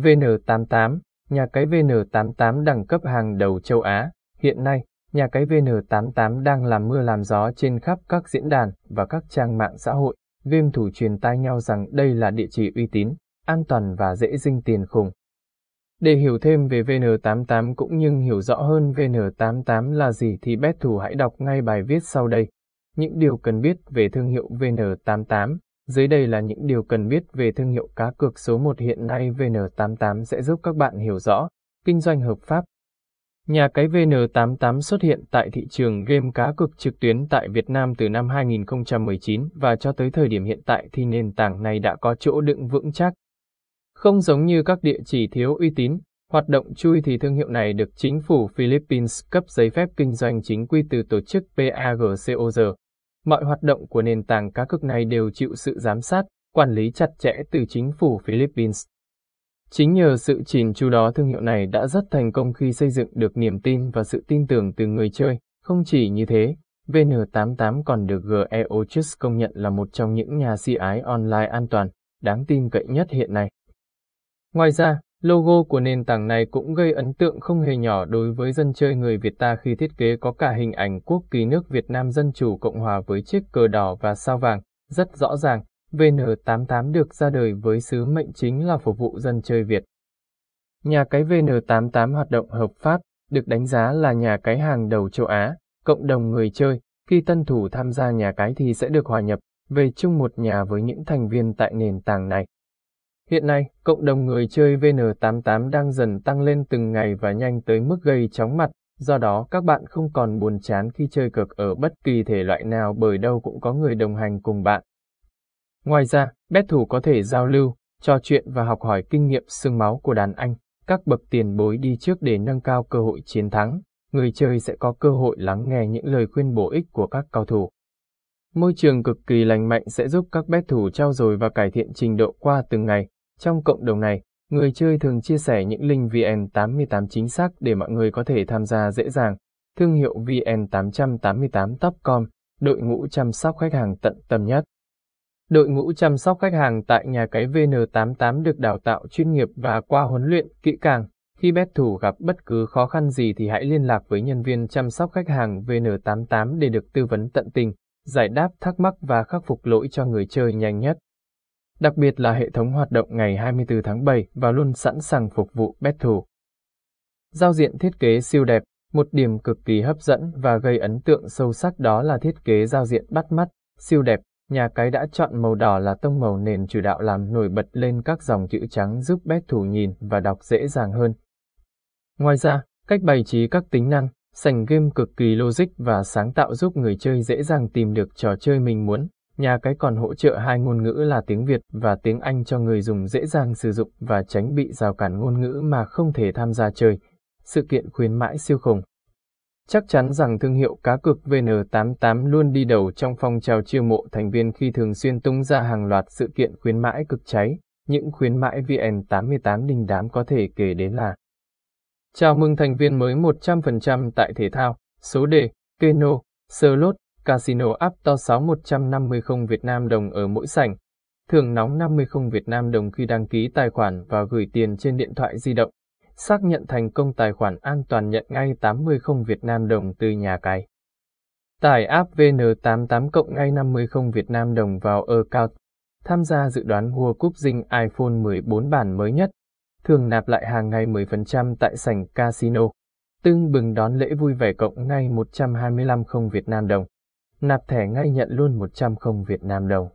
VN88, nhà cái VN88 đẳng cấp hàng đầu châu Á. Hiện nay, nhà cái VN88 đang làm mưa làm gió trên khắp các diễn đàn và các trang mạng xã hội. Game thủ truyền tai nhau rằng đây là địa chỉ uy tín, an toàn và dễ dinh tiền khủng. Để hiểu thêm về VN88 cũng như hiểu rõ hơn VN88 là gì thì bet thủ hãy đọc ngay bài viết sau đây. Những điều cần biết về thương hiệu VN88 dưới đây là những điều cần biết về thương hiệu cá cược số 1 hiện nay VN88 sẽ giúp các bạn hiểu rõ. Kinh doanh hợp pháp Nhà cái VN88 xuất hiện tại thị trường game cá cược trực tuyến tại Việt Nam từ năm 2019 và cho tới thời điểm hiện tại thì nền tảng này đã có chỗ đựng vững chắc. Không giống như các địa chỉ thiếu uy tín, hoạt động chui thì thương hiệu này được chính phủ Philippines cấp giấy phép kinh doanh chính quy từ tổ chức PAGCOR. Mọi hoạt động của nền tảng cá cược này đều chịu sự giám sát, quản lý chặt chẽ từ chính phủ Philippines. Chính nhờ sự chỉn chu đó thương hiệu này đã rất thành công khi xây dựng được niềm tin và sự tin tưởng từ người chơi. Không chỉ như thế, VN88 còn được GEO Trust công nhận là một trong những nhà CI online an toàn, đáng tin cậy nhất hiện nay. Ngoài ra, logo của nền tảng này cũng gây ấn tượng không hề nhỏ đối với dân chơi người Việt ta khi thiết kế có cả hình ảnh quốc kỳ nước Việt Nam Dân Chủ Cộng Hòa với chiếc cờ đỏ và sao vàng, rất rõ ràng, VN88 được ra đời với sứ mệnh chính là phục vụ dân chơi Việt. Nhà cái VN88 hoạt động hợp pháp, được đánh giá là nhà cái hàng đầu châu Á, cộng đồng người chơi, khi tân thủ tham gia nhà cái thì sẽ được hòa nhập về chung một nhà với những thành viên tại nền tảng này. Hiện nay, cộng đồng người chơi VN88 đang dần tăng lên từng ngày và nhanh tới mức gây chóng mặt, do đó các bạn không còn buồn chán khi chơi cược ở bất kỳ thể loại nào bởi đâu cũng có người đồng hành cùng bạn. Ngoài ra, bet thủ có thể giao lưu, trò chuyện và học hỏi kinh nghiệm xương máu của đàn anh, các bậc tiền bối đi trước để nâng cao cơ hội chiến thắng. Người chơi sẽ có cơ hội lắng nghe những lời khuyên bổ ích của các cao thủ. Môi trường cực kỳ lành mạnh sẽ giúp các bet thủ trao dồi và cải thiện trình độ qua từng ngày. Trong cộng đồng này, người chơi thường chia sẻ những link VN88 chính xác để mọi người có thể tham gia dễ dàng. Thương hiệu VN888 Topcom, đội ngũ chăm sóc khách hàng tận tâm nhất. Đội ngũ chăm sóc khách hàng tại nhà cái VN88 được đào tạo chuyên nghiệp và qua huấn luyện kỹ càng. Khi bet thủ gặp bất cứ khó khăn gì thì hãy liên lạc với nhân viên chăm sóc khách hàng VN88 để được tư vấn tận tình, giải đáp thắc mắc và khắc phục lỗi cho người chơi nhanh nhất. Đặc biệt là hệ thống hoạt động ngày 24 tháng 7 và luôn sẵn sàng phục vụ bet thủ. Giao diện thiết kế siêu đẹp, một điểm cực kỳ hấp dẫn và gây ấn tượng sâu sắc đó là thiết kế giao diện bắt mắt, siêu đẹp, Nhà cái đã chọn màu đỏ là tông màu nền chủ đạo làm nổi bật lên các dòng chữ trắng giúp bet thủ nhìn và đọc dễ dàng hơn. Ngoài ra, cách bày trí các tính năng, sành game cực kỳ logic và sáng tạo giúp người chơi dễ dàng tìm được trò chơi mình muốn. Nhà cái còn hỗ trợ hai ngôn ngữ là tiếng Việt và tiếng Anh cho người dùng dễ dàng sử dụng và tránh bị rào cản ngôn ngữ mà không thể tham gia chơi. Sự kiện khuyến mãi siêu khủng Chắc chắn rằng thương hiệu cá cược VN88 luôn đi đầu trong phong trào chiêu mộ thành viên khi thường xuyên tung ra hàng loạt sự kiện khuyến mãi cực cháy. Những khuyến mãi VN88 đình đám có thể kể đến là Chào mừng thành viên mới 100% tại thể thao, số đề, keno, slot, casino App to 6 150 không Việt Nam đồng ở mỗi sảnh. Thưởng nóng 50 không Việt Nam đồng khi đăng ký tài khoản và gửi tiền trên điện thoại di động xác nhận thành công tài khoản an toàn nhận ngay 80 không Việt Nam đồng từ nhà cái. Tải app VN88 cộng ngay 50 không Việt Nam đồng vào account. Tham gia dự đoán World Cup dinh iPhone 14 bản mới nhất. Thường nạp lại hàng ngày 10% tại sảnh casino. Tưng bừng đón lễ vui vẻ cộng ngay 125 không Việt Nam đồng. Nạp thẻ ngay nhận luôn 100 không Việt Nam đồng.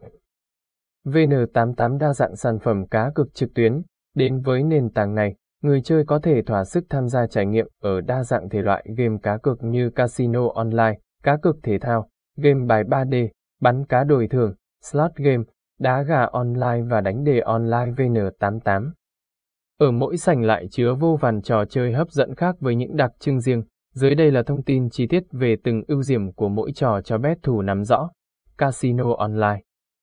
VN88 đa dạng sản phẩm cá cực trực tuyến. Đến với nền tảng này, Người chơi có thể thỏa sức tham gia trải nghiệm ở đa dạng thể loại game cá cược như casino online, cá cược thể thao, game bài 3D, bắn cá đổi thưởng, slot game, đá gà online và đánh đề online VN88. Ở mỗi sảnh lại chứa vô vàn trò chơi hấp dẫn khác với những đặc trưng riêng. Dưới đây là thông tin chi tiết về từng ưu điểm của mỗi trò cho bet thủ nắm rõ. Casino online